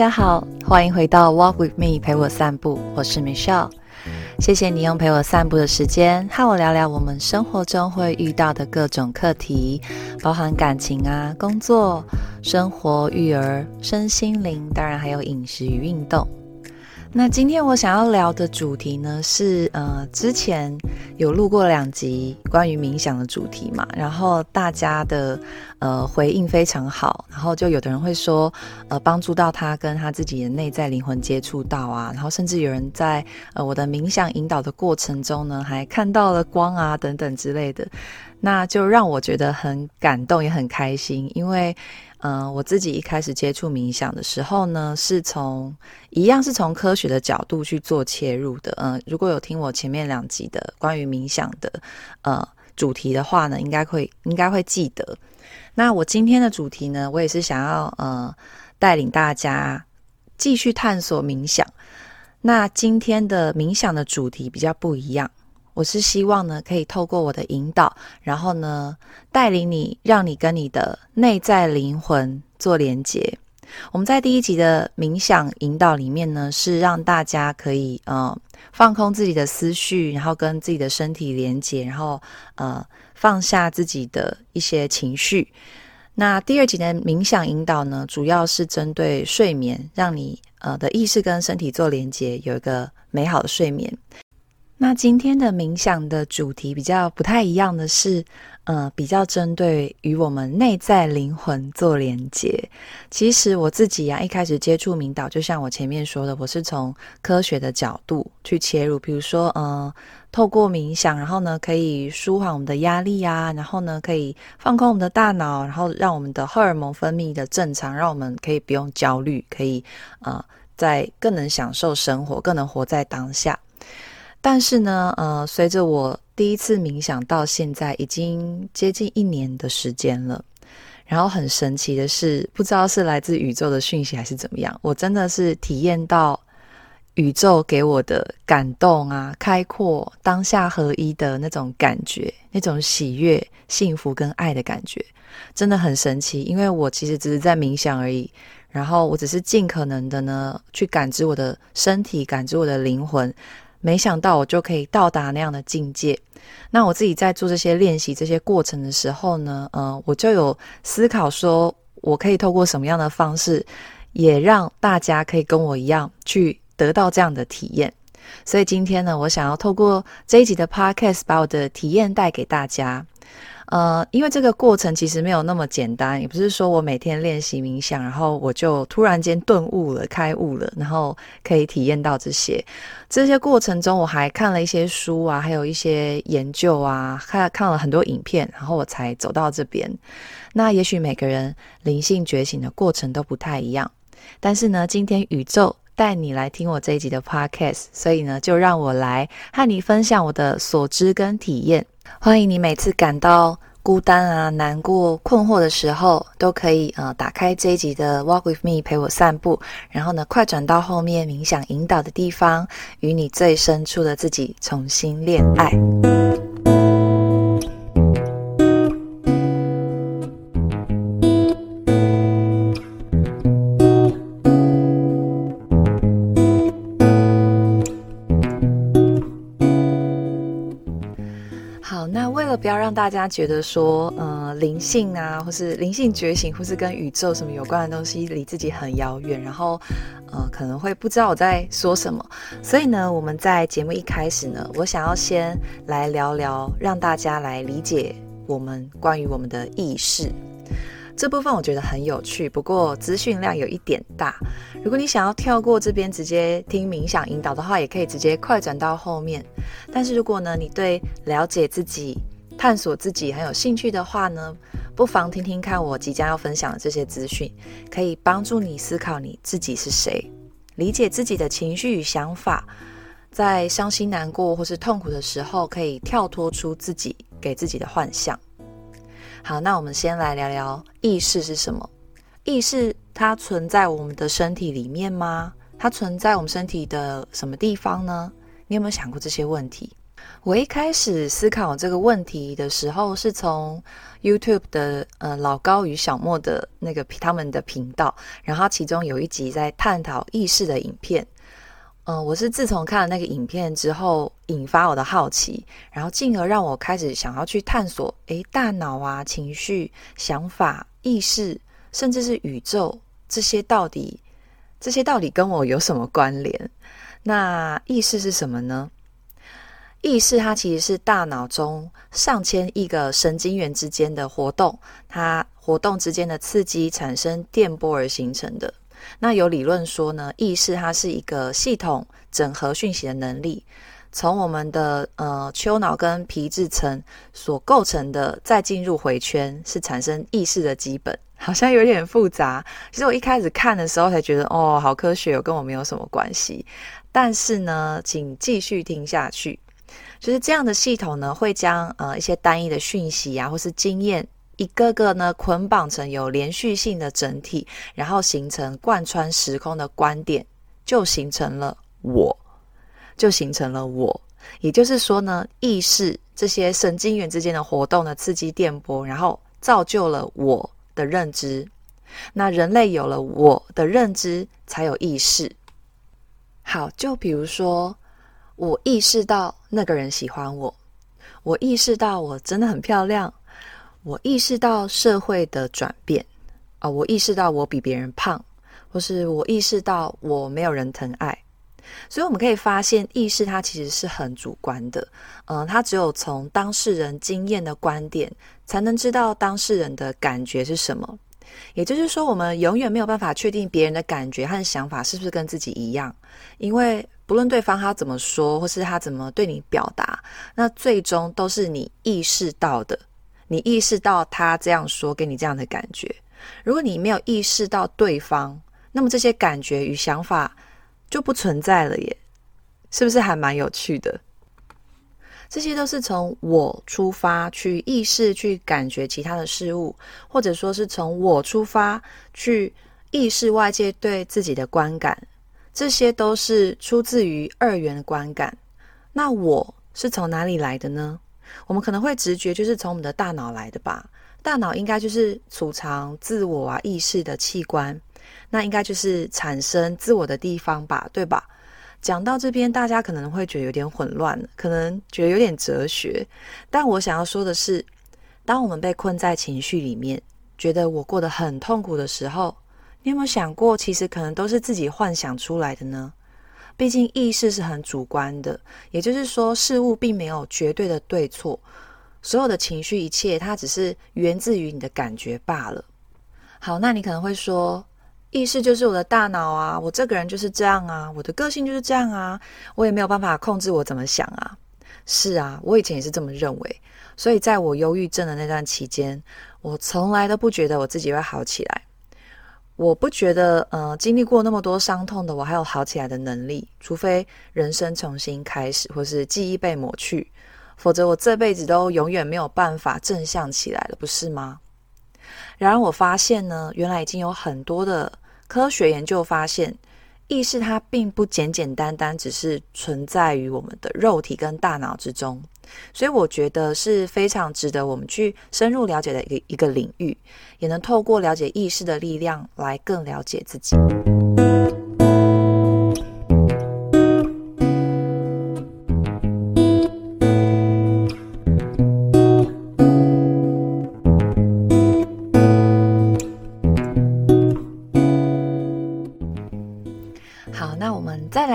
大家好，欢迎回到 Walk with me，陪我散步。我是 Michelle，谢谢你用陪我散步的时间和我聊聊我们生活中会遇到的各种课题，包含感情啊、工作、生活、育儿、身心灵，当然还有饮食与运动。那今天我想要聊的主题呢，是呃，之前有录过两集关于冥想的主题嘛，然后大家的呃回应非常好，然后就有的人会说，呃，帮助到他跟他自己的内在灵魂接触到啊，然后甚至有人在呃我的冥想引导的过程中呢，还看到了光啊等等之类的，那就让我觉得很感动也很开心，因为。嗯、我自己一开始接触冥想的时候呢，是从一样是从科学的角度去做切入的。嗯、如果有听我前面两集的关于冥想的呃主题的话呢，应该会应该会记得。那我今天的主题呢，我也是想要呃带领大家继续探索冥想。那今天的冥想的主题比较不一样。我是希望呢，可以透过我的引导，然后呢，带领你，让你跟你的内在灵魂做连接。我们在第一集的冥想引导里面呢，是让大家可以呃放空自己的思绪，然后跟自己的身体连接，然后呃放下自己的一些情绪。那第二集的冥想引导呢，主要是针对睡眠，让你呃的意识跟身体做连接，有一个美好的睡眠。那今天的冥想的主题比较不太一样的是，呃，比较针对与我们内在灵魂做连接。其实我自己呀、啊，一开始接触冥导，就像我前面说的，我是从科学的角度去切入，比如说，呃，透过冥想，然后呢，可以舒缓我们的压力啊，然后呢，可以放空我们的大脑，然后让我们的荷尔蒙分泌的正常，让我们可以不用焦虑，可以呃，在更能享受生活，更能活在当下。但是呢，呃，随着我第一次冥想到现在，已经接近一年的时间了。然后很神奇的是，不知道是来自宇宙的讯息还是怎么样，我真的是体验到宇宙给我的感动啊，开阔、当下合一的那种感觉，那种喜悦、幸福跟爱的感觉，真的很神奇。因为我其实只是在冥想而已，然后我只是尽可能的呢，去感知我的身体，感知我的灵魂。没想到我就可以到达那样的境界。那我自己在做这些练习、这些过程的时候呢，呃，我就有思考说，我可以透过什么样的方式，也让大家可以跟我一样去得到这样的体验。所以今天呢，我想要透过这一集的 Podcast，把我的体验带给大家。呃，因为这个过程其实没有那么简单，也不是说我每天练习冥想，然后我就突然间顿悟了、开悟了，然后可以体验到这些。这些过程中，我还看了一些书啊，还有一些研究啊，看看了很多影片，然后我才走到这边。那也许每个人灵性觉醒的过程都不太一样，但是呢，今天宇宙带你来听我这一集的 Podcast，所以呢，就让我来和你分享我的所知跟体验。欢迎你每次感到孤单啊、难过、困惑的时候，都可以呃打开这一集的 Walk with me，陪我散步，然后呢，快转到后面冥想引导的地方，与你最深处的自己重新恋爱。让大家觉得说，呃，灵性啊，或是灵性觉醒，或是跟宇宙什么有关的东西离自己很遥远，然后，呃，可能会不知道我在说什么。所以呢，我们在节目一开始呢，我想要先来聊聊，让大家来理解我们关于我们的意识。这部分我觉得很有趣，不过资讯量有一点大。如果你想要跳过这边直接听冥想引导的话，也可以直接快转到后面。但是如果呢，你对了解自己、探索自己很有兴趣的话呢，不妨听听看我即将要分享的这些资讯，可以帮助你思考你自己是谁，理解自己的情绪与想法，在伤心难过或是痛苦的时候，可以跳脱出自己给自己的幻象。好，那我们先来聊聊意识是什么？意识它存在我们的身体里面吗？它存在我们身体的什么地方呢？你有没有想过这些问题？我一开始思考这个问题的时候，是从 YouTube 的呃老高与小莫的那个他们的频道，然后其中有一集在探讨意识的影片。嗯、我是自从看了那个影片之后，引发我的好奇，然后进而让我开始想要去探索，诶，大脑啊、情绪、想法、意识，甚至是宇宙，这些到底这些到底跟我有什么关联？那意识是什么呢？意识它其实是大脑中上千亿个神经元之间的活动，它活动之间的刺激产生电波而形成的。那有理论说呢，意识它是一个系统整合讯息的能力，从我们的呃丘脑跟皮质层所构成的，再进入回圈，是产生意识的基本。好像有点复杂。其实我一开始看的时候才觉得，哦，好科学，跟我没有什么关系。但是呢，请继续听下去。就是这样的系统呢，会将呃一些单一的讯息啊，或是经验，一个个呢捆绑成有连续性的整体，然后形成贯穿时空的观点，就形成了我，就形成了我。也就是说呢，意识这些神经元之间的活动的刺激电波，然后造就了我的认知。那人类有了我的认知，才有意识。好，就比如说。我意识到那个人喜欢我，我意识到我真的很漂亮，我意识到社会的转变啊、哦，我意识到我比别人胖，或是我意识到我没有人疼爱。所以我们可以发现，意识它其实是很主观的，嗯，它只有从当事人经验的观点，才能知道当事人的感觉是什么。也就是说，我们永远没有办法确定别人的感觉和想法是不是跟自己一样，因为不论对方他怎么说，或是他怎么对你表达，那最终都是你意识到的。你意识到他这样说给你这样的感觉。如果你没有意识到对方，那么这些感觉与想法就不存在了耶，是不是还蛮有趣的？这些都是从我出发去意识、去感觉其他的事物，或者说是从我出发去意识外界对自己的观感，这些都是出自于二元的观感。那我是从哪里来的呢？我们可能会直觉就是从我们的大脑来的吧？大脑应该就是储藏自我啊意识的器官，那应该就是产生自我的地方吧？对吧？讲到这边，大家可能会觉得有点混乱，可能觉得有点哲学。但我想要说的是，当我们被困在情绪里面，觉得我过得很痛苦的时候，你有没有想过，其实可能都是自己幻想出来的呢？毕竟意识是很主观的，也就是说，事物并没有绝对的对错，所有的情绪一切，它只是源自于你的感觉罢了。好，那你可能会说，意识就是我的大脑啊，我这个人就是这样啊，我的个性就是这样啊，我也没有办法控制我怎么想啊。是啊，我以前也是这么认为，所以在我忧郁症的那段期间，我从来都不觉得我自己会好起来。我不觉得，呃，经历过那么多伤痛的我还有好起来的能力，除非人生重新开始，或是记忆被抹去，否则我这辈子都永远没有办法正向起来了，不是吗？然而，我发现呢，原来已经有很多的科学研究发现，意识它并不简简单单只是存在于我们的肉体跟大脑之中，所以我觉得是非常值得我们去深入了解的一个一个领域，也能透过了解意识的力量来更了解自己。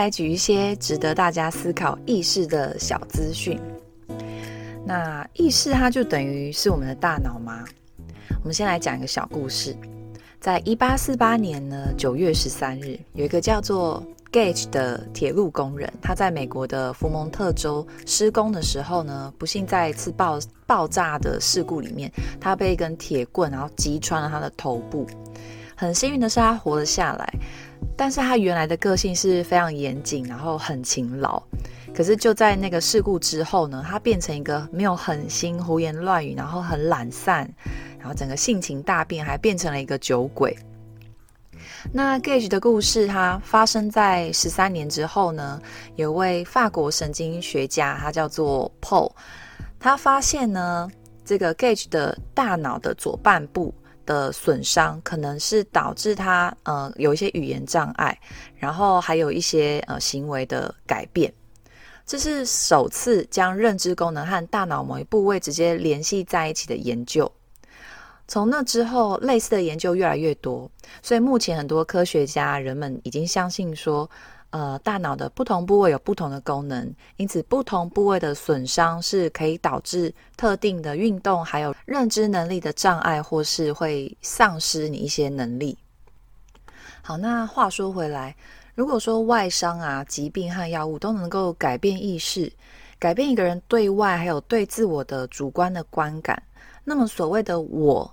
来举一些值得大家思考意识的小资讯。那意识它就等于是我们的大脑吗？我们先来讲一个小故事。在一八四八年呢，九月十三日，有一个叫做 Gage 的铁路工人，他在美国的福蒙特州施工的时候呢，不幸在一次爆爆炸的事故里面，他被一根铁棍然后击穿了他的头部。很幸运的是，他活了下来。但是他原来的个性是非常严谨，然后很勤劳。可是就在那个事故之后呢，他变成一个没有狠心、胡言乱语，然后很懒散，然后整个性情大变，还变成了一个酒鬼。那 Gage 的故事，它发生在十三年之后呢，有位法国神经学家，他叫做 Paul，他发现呢，这个 Gage 的大脑的左半部的损伤，可能是导致他呃有一些语言障碍，然后还有一些呃行为的改变。这是首次将认知功能和大脑某一部位直接联系在一起的研究。从那之后，类似的研究越来越多，所以目前很多科学家人们已经相信说，呃，大脑的不同部位有不同的功能，因此不同部位的损伤是可以导致特定的运动还有认知能力的障碍，或是会丧失你一些能力。好，那话说回来，如果说外伤啊、疾病和药物都能够改变意识，改变一个人对外还有对自我的主观的观感。那么，所谓的我，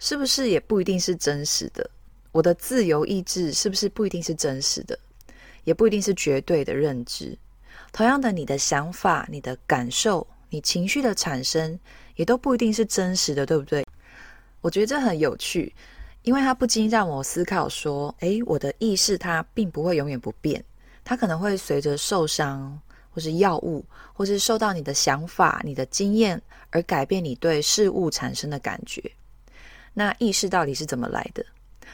是不是也不一定是真实的？我的自由意志是不是不一定是真实的？也不一定是绝对的认知。同样的，你的想法、你的感受、你情绪的产生，也都不一定是真实的，对不对？我觉得这很有趣，因为它不禁让我思考说：诶，我的意识它并不会永远不变，它可能会随着受伤。或是药物，或是受到你的想法、你的经验而改变你对事物产生的感觉。那意识到底是怎么来的？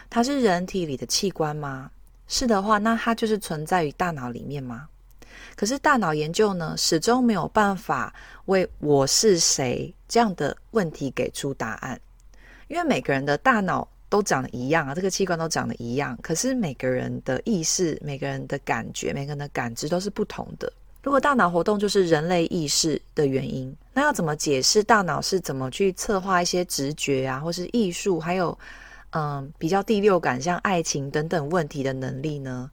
它是人体里的器官吗？是的话，那它就是存在于大脑里面吗？可是大脑研究呢，始终没有办法为“我是谁”这样的问题给出答案，因为每个人的大脑都长得一样啊，这个器官都长得一样，可是每个人的意识、每个人的感觉、每个人的感知都是不同的。如果大脑活动就是人类意识的原因，那要怎么解释大脑是怎么去策划一些直觉啊，或是艺术，还有嗯比较第六感，像爱情等等问题的能力呢？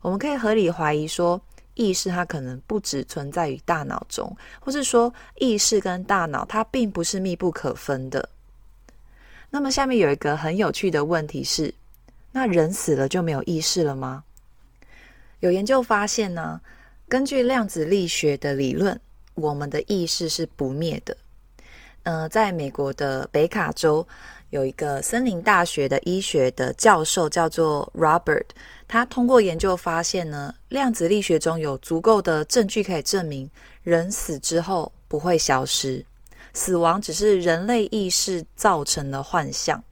我们可以合理怀疑说，意识它可能不只存在于大脑中，或是说意识跟大脑它并不是密不可分的。那么下面有一个很有趣的问题是：那人死了就没有意识了吗？有研究发现呢。根据量子力学的理论，我们的意识是不灭的。呃，在美国的北卡州有一个森林大学的医学的教授叫做 Robert，他通过研究发现呢，量子力学中有足够的证据可以证明人死之后不会消失，死亡只是人类意识造成的幻象。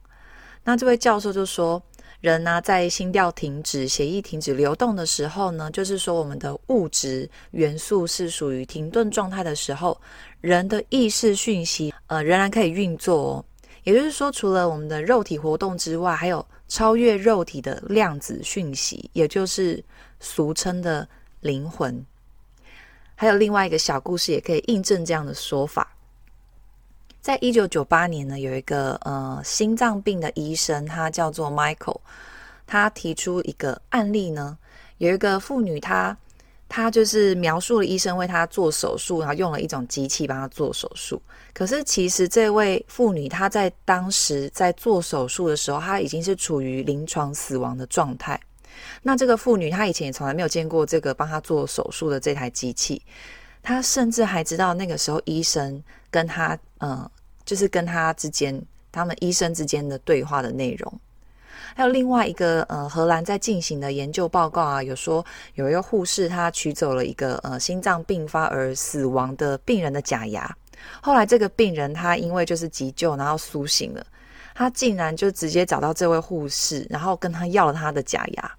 那这位教授就说。人呢、在心跳停止、血液停止流动的时候呢，就是说我们的物质元素是属于停顿状态的时候，人的意识讯息呃仍然可以运作。也就是说，除了我们的肉体活动之外，还有超越肉体的量子讯息，也就是俗称的灵魂。还有另外一个小故事，也可以印证这样的说法。在一九九八年呢，有一个呃心脏病的医生，他叫做 Michael，他提出一个案例呢，有一个妇女，她他就是描述了医生为他做手术，然后用了一种机器帮他做手术。可是其实这位妇女她在当时在做手术的时候，她已经是处于临床死亡的状态。那这个妇女她以前也从来没有见过这个帮她做手术的这台机器，她甚至还知道那个时候医生跟她呃。就是跟她之间，他们医生之间的对话的内容，还有另外一个呃，荷兰在进行的研究报告啊，有说有一个护士他取走了一个呃心脏病发而死亡的病人的假牙，后来这个病人他因为就是急救然后苏醒了，他竟然就直接找到这位护士，然后跟他要了他的假牙。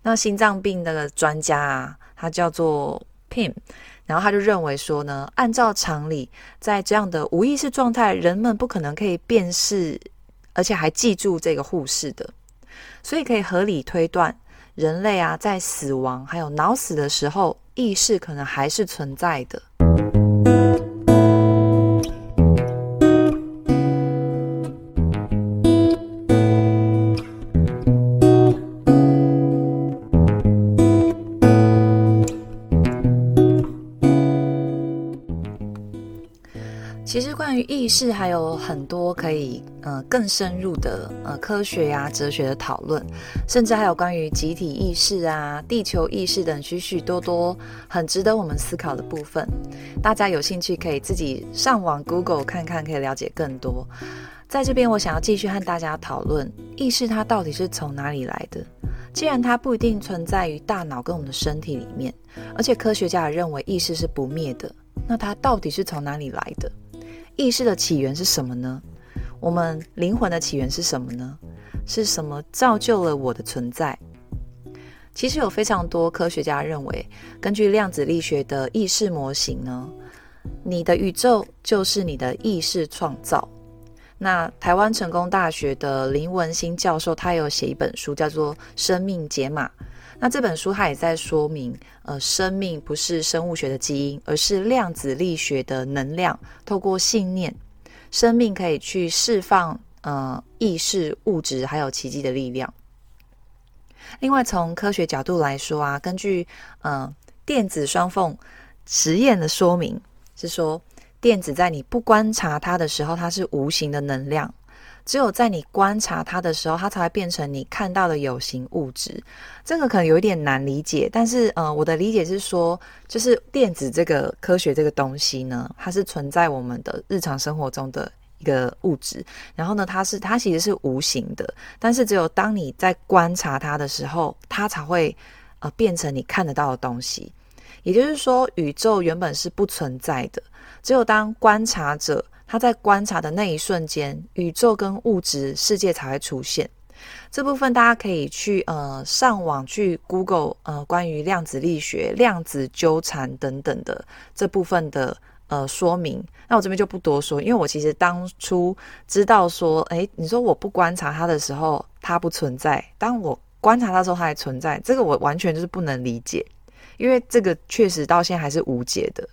那心脏病的专家啊，他叫做 Pim。然后他就认为说呢，按照常理，在这样的无意识状态，人们不可能可以辨识，而且还记住这个护士的，所以可以合理推断，人类啊，在死亡还有脑死的时候，意识可能还是存在的。其实关于意识还有很多可以呃更深入的呃科学呀、啊、哲学的讨论，甚至还有关于集体意识啊、地球意识等许许多多很值得我们思考的部分。大家有兴趣可以自己上网 Google 看看，可以了解更多。在这边，我想要继续和大家讨论意识它到底是从哪里来的。既然它不一定存在于大脑跟我们的身体里面，而且科学家也认为意识是不灭的，那它到底是从哪里来的？意识的起源是什么呢？我们灵魂的起源是什么呢？是什么造就了我的存在？其实有非常多科学家认为，根据量子力学的意识模型呢，你的宇宙就是你的意识创造。那台湾成功大学的林文新教授，他有写一本书，叫做《生命解码》。那这本书它也在说明，呃，生命不是生物学的基因，而是量子力学的能量。透过信念，生命可以去释放呃意识、物质还有奇迹的力量。另外，从科学角度来说啊，根据呃电子双缝实验的说明，是说。电子在你不观察它的时候，它是无形的能量；只有在你观察它的时候，它才会变成你看到的有形物质。这个可能有一点难理解，但是呃，我的理解是说，就是电子这个科学这个东西呢，它是存在我们的日常生活中的一个物质。然后呢，它是它其实是无形的，但是只有当你在观察它的时候，它才会呃变成你看得到的东西。也就是说，宇宙原本是不存在的。只有当观察者他在观察的那一瞬间，宇宙跟物质世界才会出现。这部分大家可以去呃上网去 Google 呃关于量子力学、量子纠缠等等的这部分的呃说明。那我这边就不多说，因为我其实当初知道说，诶，你说我不观察它的时候，它不存在；当我观察它的时候，它还存在。这个我完全就是不能理解，因为这个确实到现在还是无解的。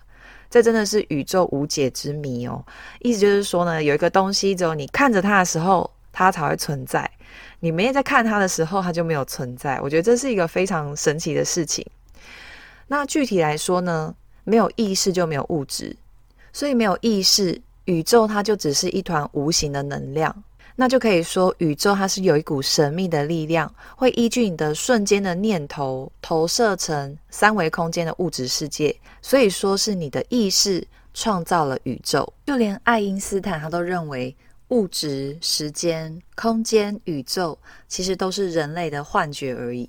这真的是宇宙无解之谜哦！意思就是说呢，有一个东西，只有你看着它的时候，它才会存在；你没在看它的时候，它就没有存在。我觉得这是一个非常神奇的事情。那具体来说呢，没有意识就没有物质，所以没有意识，宇宙它就只是一团无形的能量。那就可以说，宇宙它是有一股神秘的力量，会依据你的瞬间的念头投射成三维空间的物质世界。所以说是你的意识创造了宇宙。就连爱因斯坦他都认为，物质、时间、空间、宇宙其实都是人类的幻觉而已。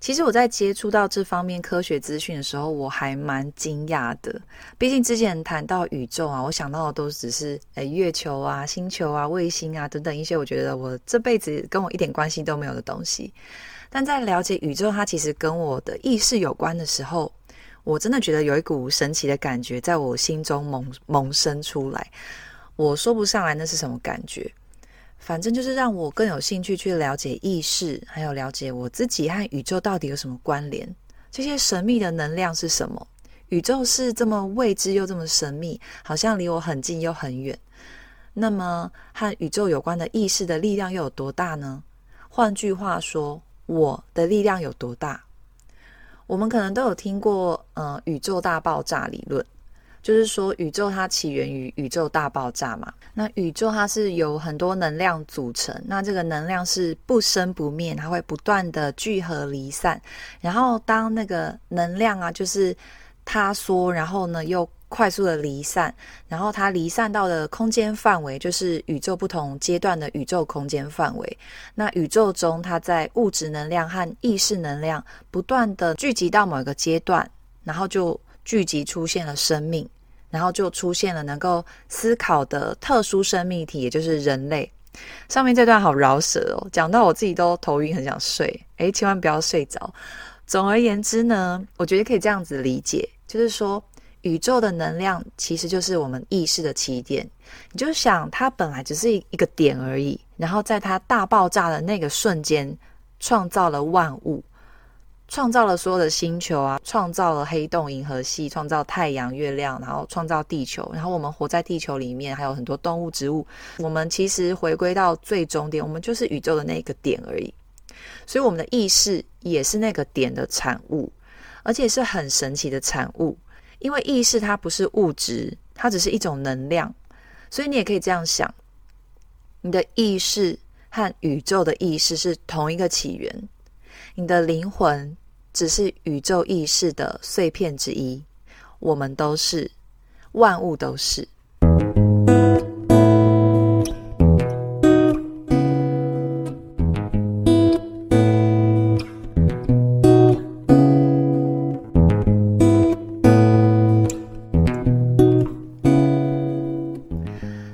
其实我在接触到这方面科学资讯的时候，我还蛮惊讶的。毕竟之前谈到宇宙啊，我想到的都只是诶月球啊、星球啊、卫星啊等等一些我觉得我这辈子跟我一点关系都没有的东西。但在了解宇宙它其实跟我的意识有关的时候，我真的觉得有一股神奇的感觉在我心中萌萌生出来。我说不上来那是什么感觉。反正就是让我更有兴趣去了解意识，还有了解我自己和宇宙到底有什么关联。这些神秘的能量是什么？宇宙是这么未知又这么神秘，好像离我很近又很远。那么和宇宙有关的意识的力量又有多大呢？换句话说，我的力量有多大？我们可能都有听过，呃，宇宙大爆炸理论。就是说，宇宙它起源于宇宙大爆炸嘛。那宇宙它是由很多能量组成，那这个能量是不生不灭，它会不断的聚合离散。然后当那个能量啊，就是塌缩，然后呢又快速的离散，然后它离散到的空间范围，就是宇宙不同阶段的宇宙空间范围。那宇宙中，它在物质能量和意识能量不断的聚集到某一个阶段，然后就。聚集出现了生命，然后就出现了能够思考的特殊生命体，也就是人类。上面这段好饶舌哦，讲到我自己都头晕，很想睡。诶，千万不要睡着。总而言之呢，我觉得可以这样子理解，就是说宇宙的能量其实就是我们意识的起点。你就想，它本来只是一个点而已，然后在它大爆炸的那个瞬间，创造了万物。创造了所有的星球啊，创造了黑洞、银河系，创造太阳、月亮，然后创造地球，然后我们活在地球里面，还有很多动物、植物。我们其实回归到最终点，我们就是宇宙的那个点而已。所以我们的意识也是那个点的产物，而且是很神奇的产物。因为意识它不是物质，它只是一种能量。所以你也可以这样想：你的意识和宇宙的意识是同一个起源，你的灵魂。只是宇宙意识的碎片之一，我们都是，万物都是。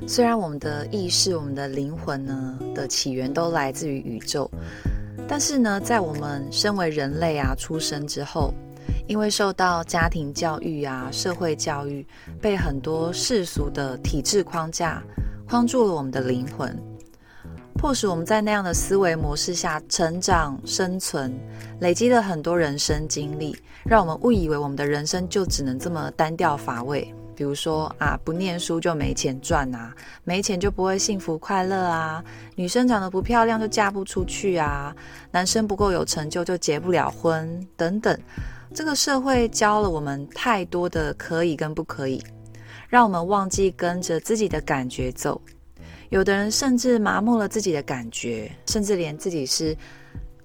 虽然我们的意识、我们的灵魂呢的起源都来自于宇宙，但是呢，在我们身为人类啊出生之后，因为受到家庭教育啊、社会教育，被很多世俗的体制框架框住了我们的灵魂，迫使我们在那样的思维模式下成长、生存，累积了很多人生经历，让我们误以为我们的人生就只能这么单调乏味。比如说啊，不念书就没钱赚啊，没钱就不会幸福快乐啊，女生长得不漂亮就嫁不出去啊，男生不够有成就就结不了婚等等。这个社会教了我们太多的可以跟不可以，让我们忘记跟着自己的感觉走。有的人甚至麻木了自己的感觉，甚至连自己是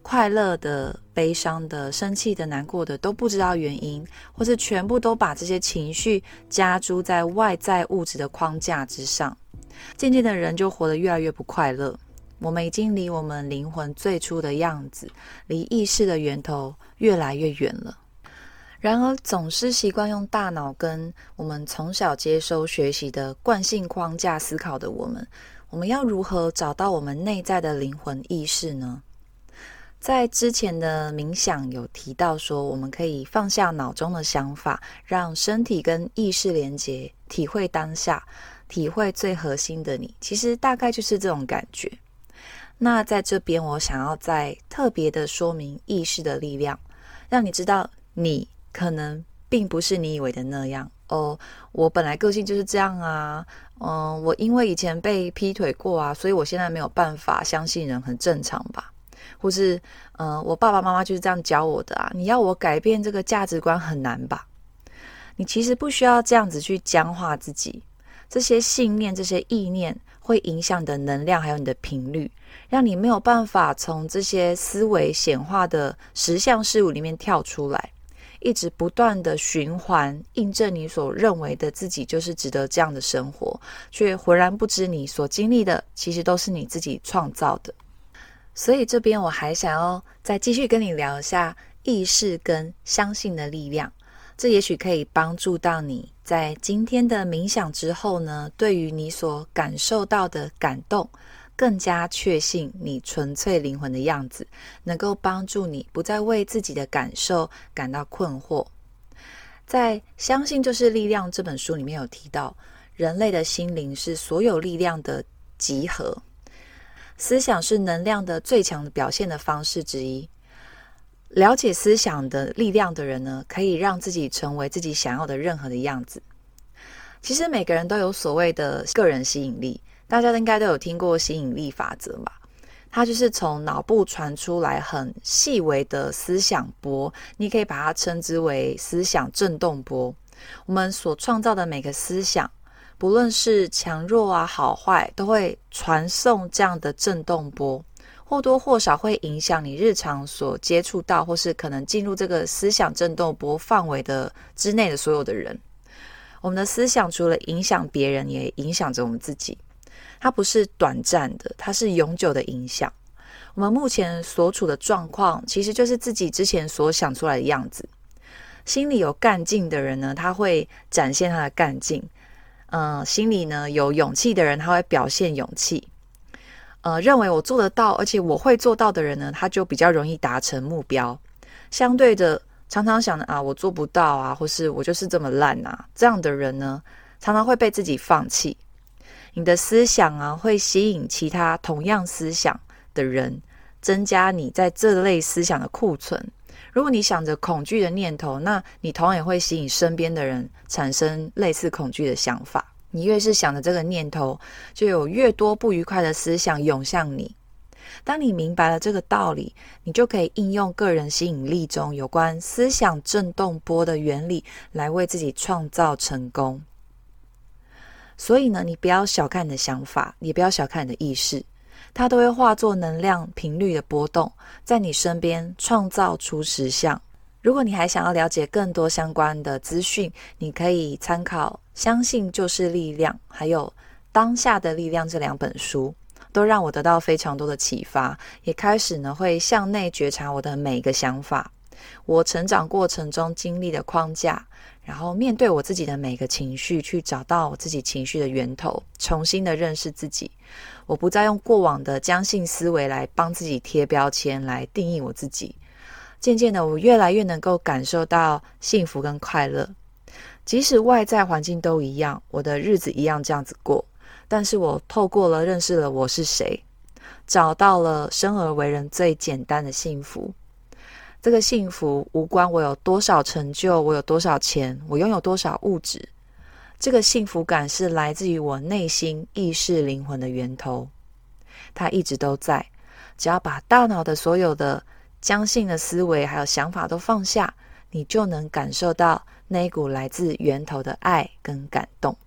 快乐的、悲伤的、生气的、难过的都不知道原因，或是全部都把这些情绪加诸在外在物质的框架之上。渐渐的，人就活得越来越不快乐。我们已经离我们灵魂最初的样子，离意识的源头越来越远了。然而，总是习惯用大脑跟我们从小接收学习的惯性框架思考的我们，我们要如何找到我们内在的灵魂意识呢？在之前的冥想有提到说，我们可以放下脑中的想法，让身体跟意识连接，体会当下，体会最核心的你。其实大概就是这种感觉。那在这边，我想要再特别的说明意识的力量，让你知道你。可能并不是你以为的那样哦。我本来个性就是这样啊，嗯，我因为以前被劈腿过啊，所以我现在没有办法相信人很正常吧？或是，嗯，我爸爸妈妈就是这样教我的啊。你要我改变这个价值观很难吧？你其实不需要这样子去僵化自己，这些信念、这些意念会影响你的能量，还有你的频率，让你没有办法从这些思维显化的实相事物里面跳出来。一直不断的循环，印证你所认为的自己就是值得这样的生活，却浑然不知你所经历的其实都是你自己创造的。所以这边我还想要再继续跟你聊一下意识跟相信的力量，这也许可以帮助到你在今天的冥想之后呢，对于你所感受到的感动。更加确信你纯粹灵魂的样子，能够帮助你不再为自己的感受感到困惑。在《相信就是力量》这本书里面有提到，人类的心灵是所有力量的集合，思想是能量的最强的表现的方式之一。了解思想的力量的人呢，可以让自己成为自己想要的任何的样子。其实每个人都有所谓的个人吸引力。大家应该都有听过吸引力法则吧？它就是从脑部传出来很细微的思想波，你可以把它称之为思想震动波。我们所创造的每个思想，不论是强弱啊、好坏，都会传送这样的震动波，或多或少会影响你日常所接触到，或是可能进入这个思想震动波范围的之内的所有的人。我们的思想除了影响别人，也影响着我们自己。它不是短暂的，它是永久的影响。我们目前所处的状况，其实就是自己之前所想出来的样子。心里有干劲的人呢，他会展现他的干劲。嗯、呃，心里呢有勇气的人，他会表现勇气。呃，认为我做得到，而且我会做到的人呢，他就比较容易达成目标。相对的，常常想的啊，我做不到啊，或是我就是这么烂啊，这样的人呢，常常会被自己放弃。你的思想啊，会吸引其他同样思想的人，增加你在这类思想的库存。如果你想着恐惧的念头，那你同样也会吸引身边的人产生类似恐惧的想法。你越是想着这个念头，就有越多不愉快的思想涌向你。当你明白了这个道理，你就可以应用个人吸引力中有关思想振动波的原理，来为自己创造成功。所以呢，你不要小看你的想法，也不要小看你的意识，它都会化作能量频率的波动，在你身边创造出实相。如果你还想要了解更多相关的资讯，你可以参考《相信就是力量》还有《当下的力量》这两本书，都让我得到非常多的启发，也开始呢会向内觉察我的每一个想法，我成长过程中经历的框架。然后面对我自己的每个情绪，去找到我自己情绪的源头，重新的认识自己。我不再用过往的僵性思维来帮自己贴标签，来定义我自己。渐渐的，我越来越能够感受到幸福跟快乐，即使外在环境都一样，我的日子一样这样子过。但是我透过了认识了我是谁，找到了生而为人最简单的幸福。这个幸福无关我有多少成就，我有多少钱，我拥有多少物质。这个幸福感是来自于我内心意识灵魂的源头，它一直都在。只要把大脑的所有的僵性的思维还有想法都放下，你就能感受到那一股来自源头的爱跟感动。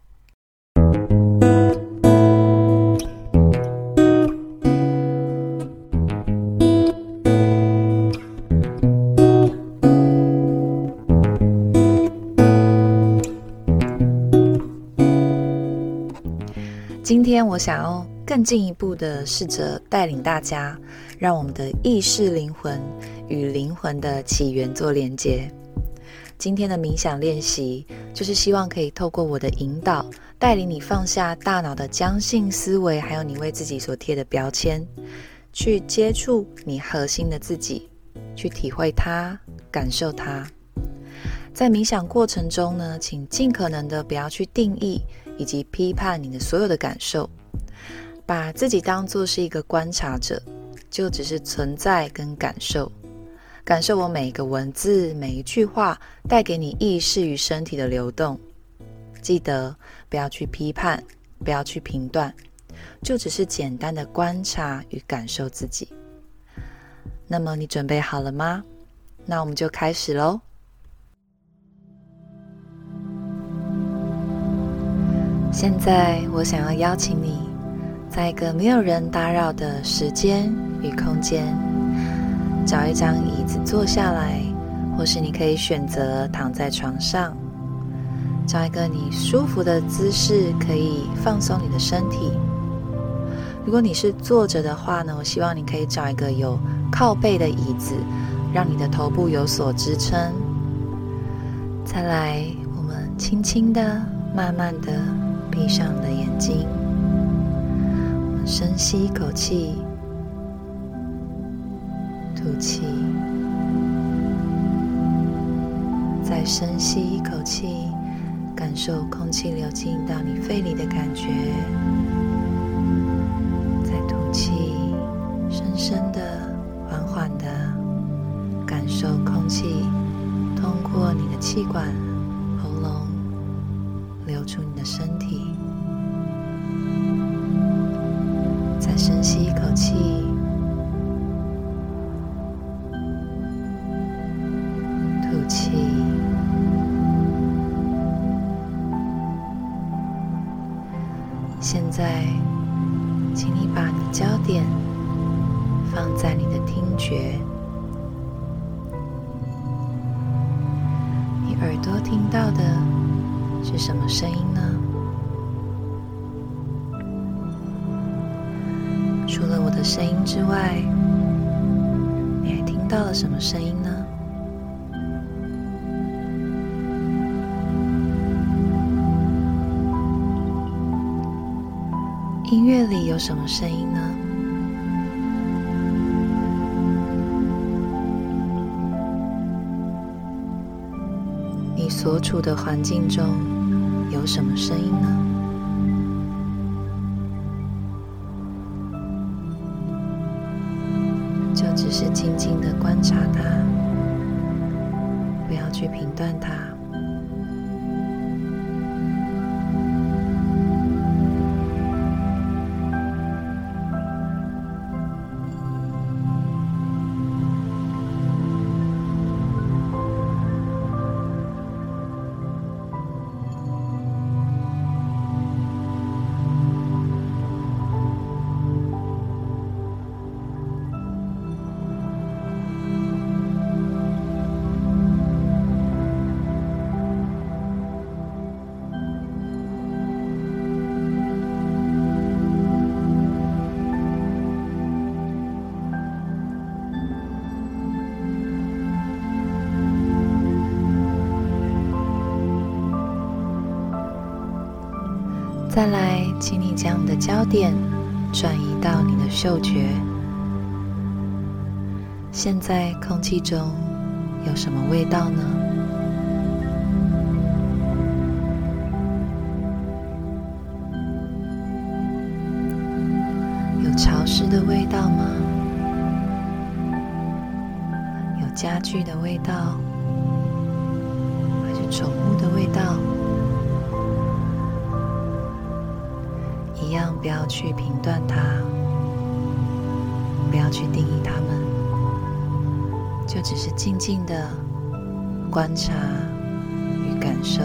今天我想要更进一步的试着带领大家，让我们的意识灵魂与灵魂的起源做连接。今天的冥想练习就是希望可以透过我的引导，带领你放下大脑的僵性思维，还有你为自己所贴的标签，去接触你核心的自己，去体会它，感受它。在冥想过程中呢，请尽可能的不要去定义。以及批判你的所有的感受，把自己当做是一个观察者，就只是存在跟感受，感受我每一个文字、每一句话带给你意识与身体的流动。记得不要去批判，不要去评断，就只是简单的观察与感受自己。那么你准备好了吗？那我们就开始喽。现在，我想要邀请你，在一个没有人打扰的时间与空间，找一张椅子坐下来，或是你可以选择躺在床上，找一个你舒服的姿势，可以放松你的身体。如果你是坐着的话呢，我希望你可以找一个有靠背的椅子，让你的头部有所支撑。再来，我们轻轻的、慢慢的。闭上你的眼睛，深吸一口气，吐气，再深吸一口气，感受空气流进到你肺里的感觉，再吐气，深深的、缓缓的感受空气通过你的气管、出你的身体。再深吸一口气，什么声音呢？除了我的声音之外，你还听到了什么声音呢？音乐里有什么声音呢？你所处的环境中什么声音呢？再来，请你将你的焦点转移到你的嗅觉。现在空气中有什么味道呢？评断它，不要去定义它们，就只是静静的观察与感受。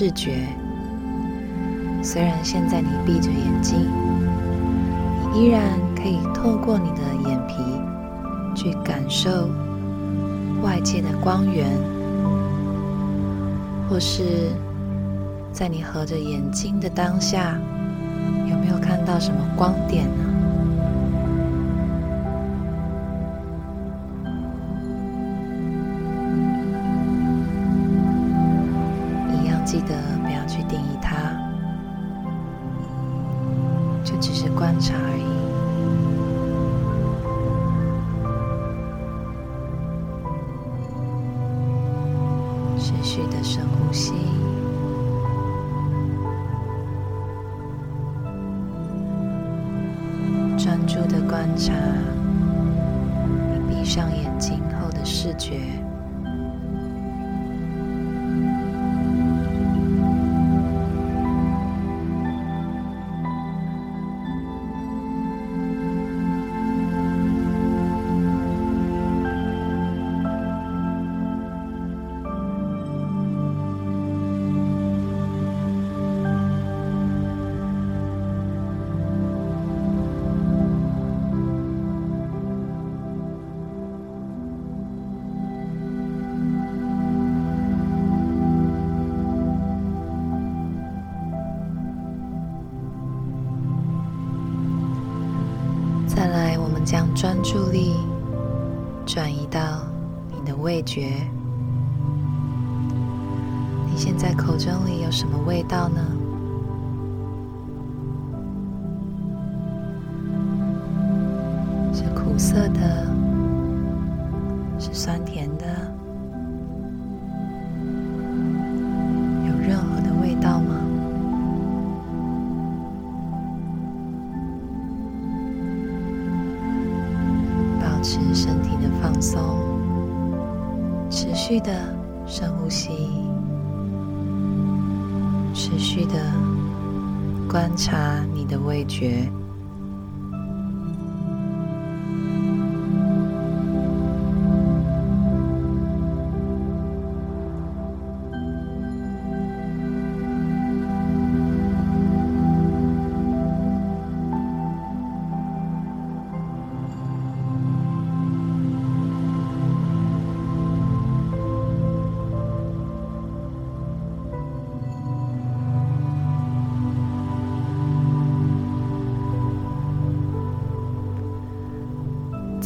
视觉。虽然现在你闭着眼睛，你依然可以透过你的眼皮去感受外界的光源，或是在你合着眼睛的当下，有没有看到什么光点呢？观察你闭上眼睛后的视觉。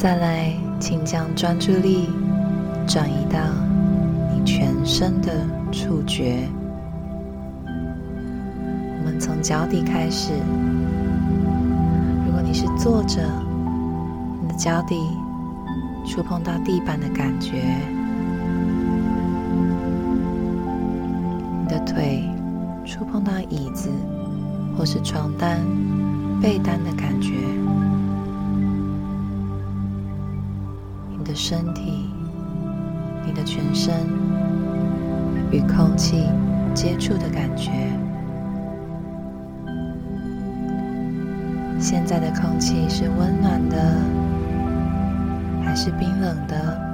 再来，请将专注力转移到你全身的触觉，我们从脚底开始。如果你是坐着，你的脚底触碰到地板的感觉，你的腿触碰到椅子或是床单、被单的感觉，身体、你的全身与空气接触的感觉。现在的空气是温暖的，还是冰冷的？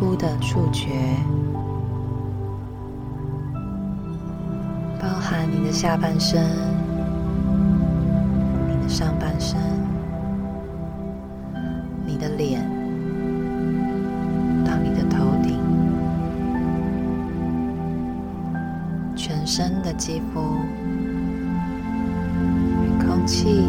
肤的触觉，包含你的下半身、你的上半身。你的脸到你的头顶，全身的肌肤与空气、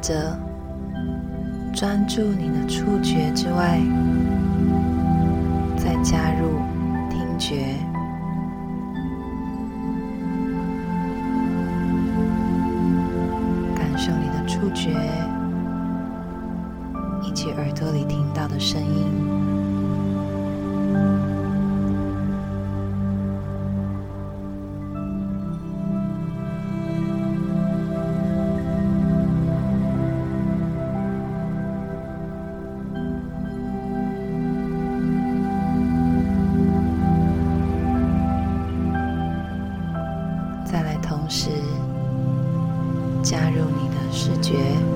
则专注你的触觉之外，再加直觉。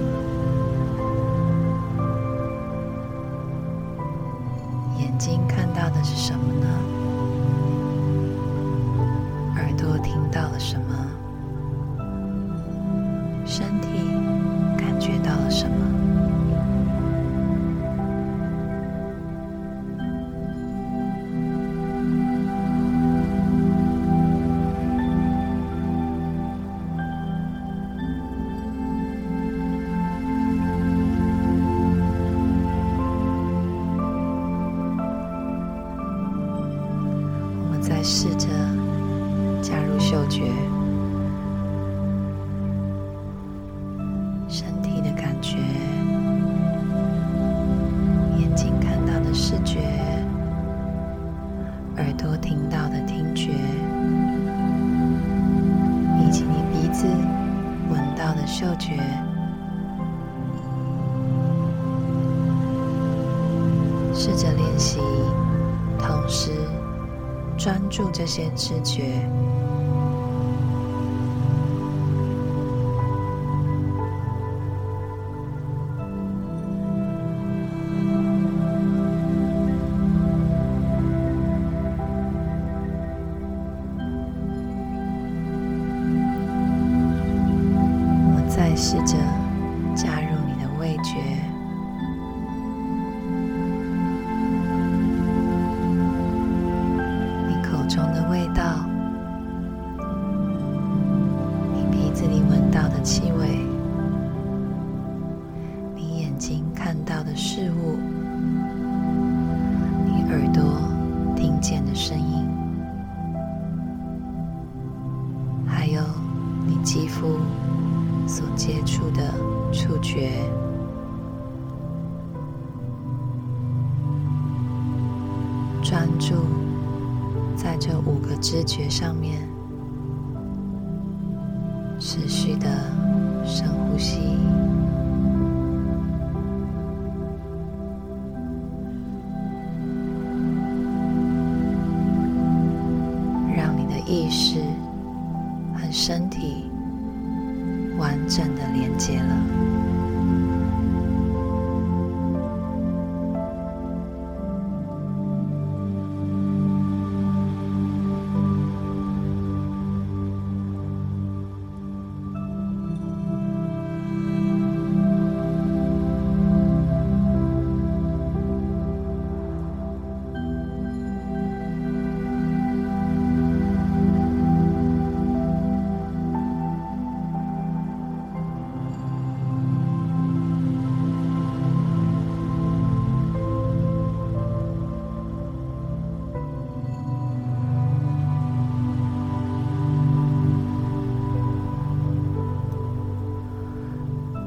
注这些知觉，肌肤所接触的触觉，专注在这五个知觉上面。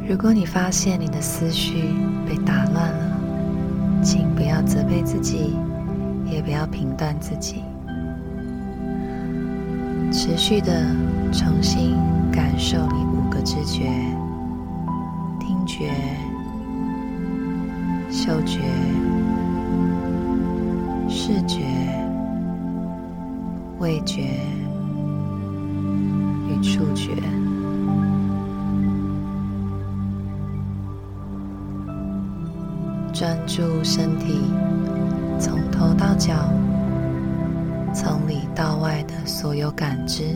如果你发现你的思绪被打乱了，请不要责备自己，也不要评断自己，持续的重新感受你五个知觉：听觉、嗅觉、视觉、味觉与触觉。专注身体从头到脚、从里到外的所有感知。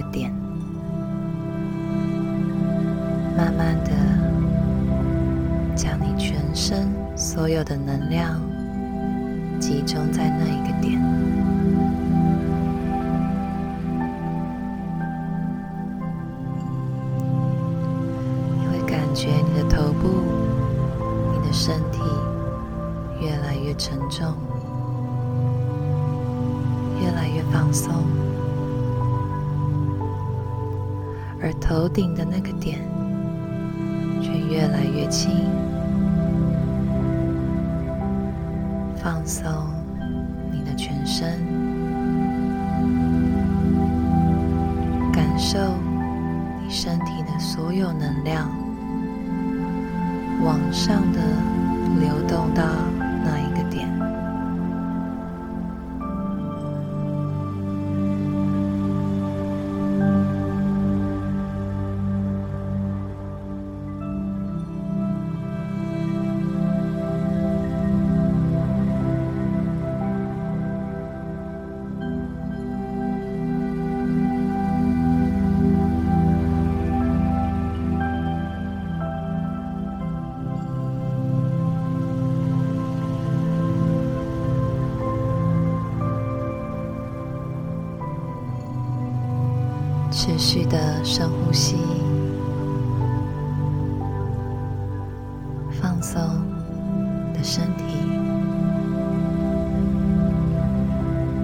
个点，慢慢的将你全身所有的能量集中在那一个点，顶的那个点却越来越轻。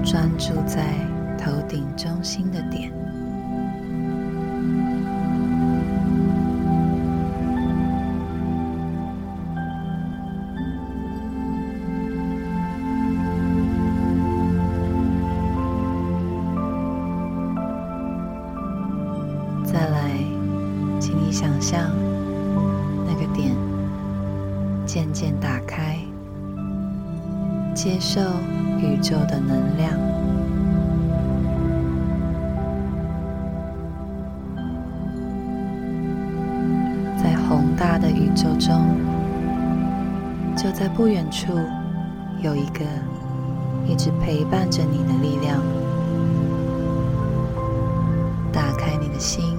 专注在头顶中心的点。不远处，有一个一直陪伴着你的力量。打开你的心，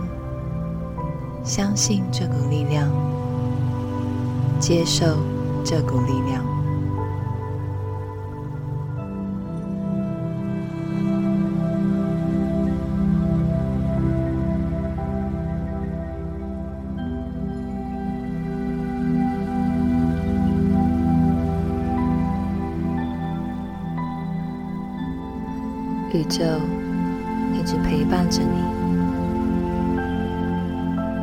相信这股力量，接受这股力量。宙一直陪伴着你，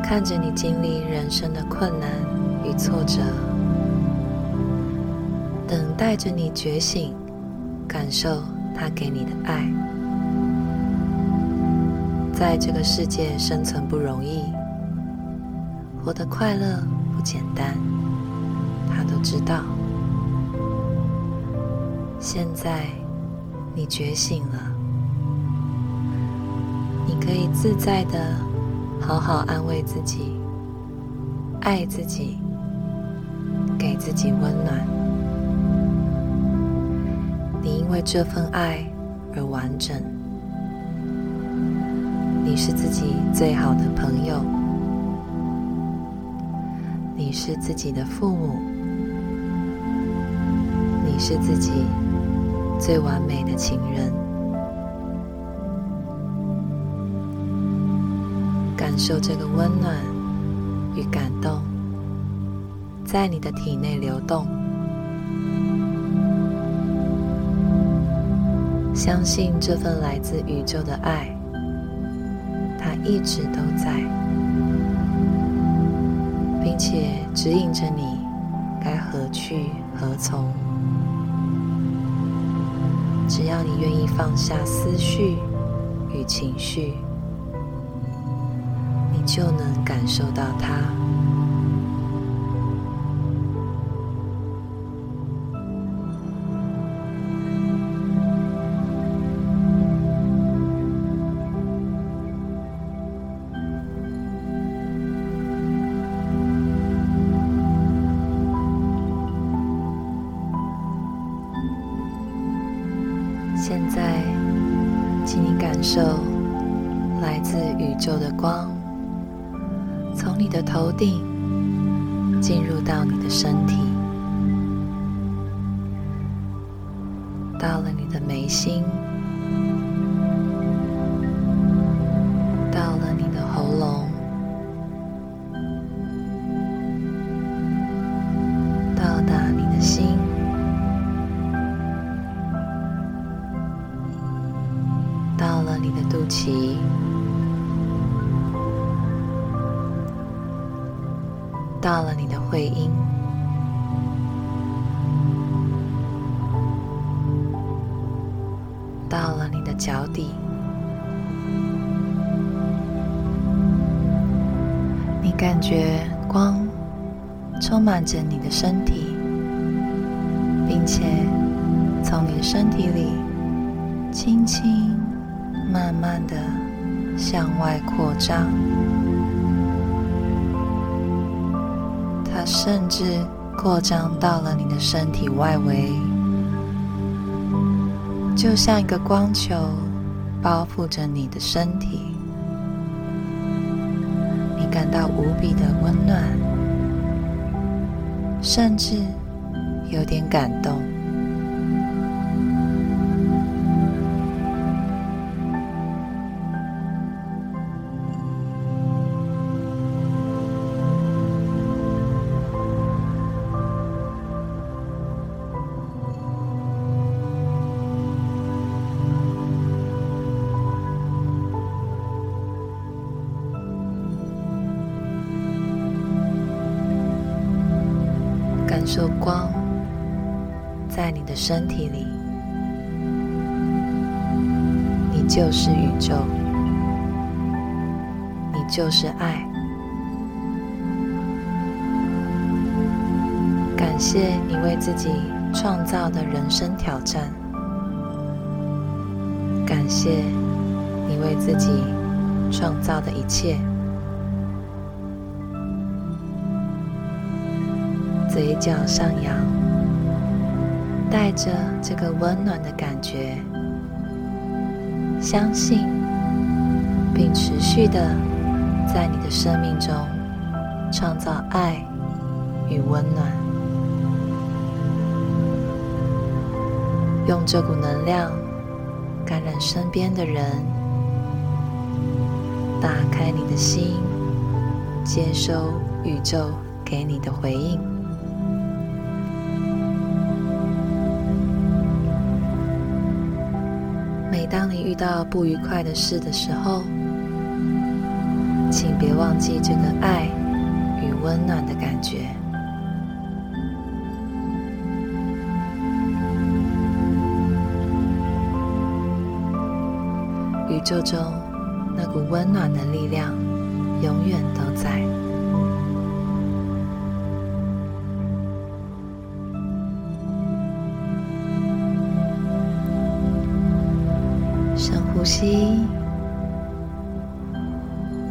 看着你经历人生的困难与挫折，等待着你觉醒，感受他给你的爱。在这个世界生存不容易，活得快乐不简单，他都知道。现在你觉醒了。你可以自在的好好安慰自己，爱自己，给自己温暖。你因为这份爱而完整。你是自己最好的朋友，你是自己的父母，你是自己最完美的情人。感受这个温暖与感动，在你的体内流动。相信这份来自宇宙的爱，它一直都在，并且指引着你该何去何从。只要你愿意放下思绪与情绪。就能感受到它。现在，请你感受来自宇宙的光。从你的头顶进入到你的身体，到了你的眉心，感觉光充满着你的身体，并且从你的身体里轻轻、慢慢的向外扩张。它甚至扩张到了你的身体外围，就像一个光球包覆着你的身体，比的温暖，甚至有点感动。感受光在你的身体里，你就是宇宙，你就是爱。感谢你为自己创造的人生挑战，感谢你为自己创造的一切。嘴角上扬，带着这个温暖的感觉，相信并持续的在你的生命中创造爱与温暖，用这股能量感染身边的人，打开你的心，接收宇宙给你的回应。到不愉快的事的时候，请别忘记这个爱与温暖的感觉。宇宙中那股温暖的力量永远都在。吸，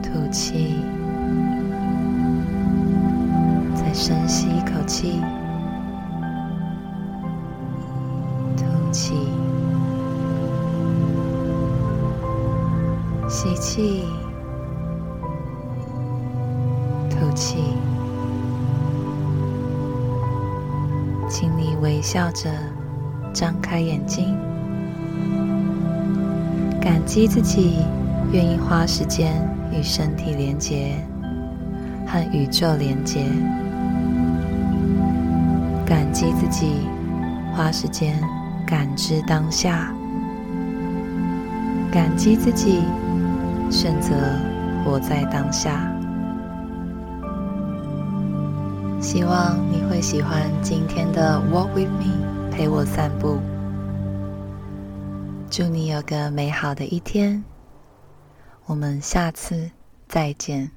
吐气，再深吸一口气，吐气，吸气，吐气，请你微笑着张开眼睛。感激自己愿意花时间与身体连接，和宇宙连接。感激自己花时间感知当下。感激自己选择活在当下。希望你会喜欢今天的 Walk with me，陪我散步。祝你有个美好的一天，我们下次再见。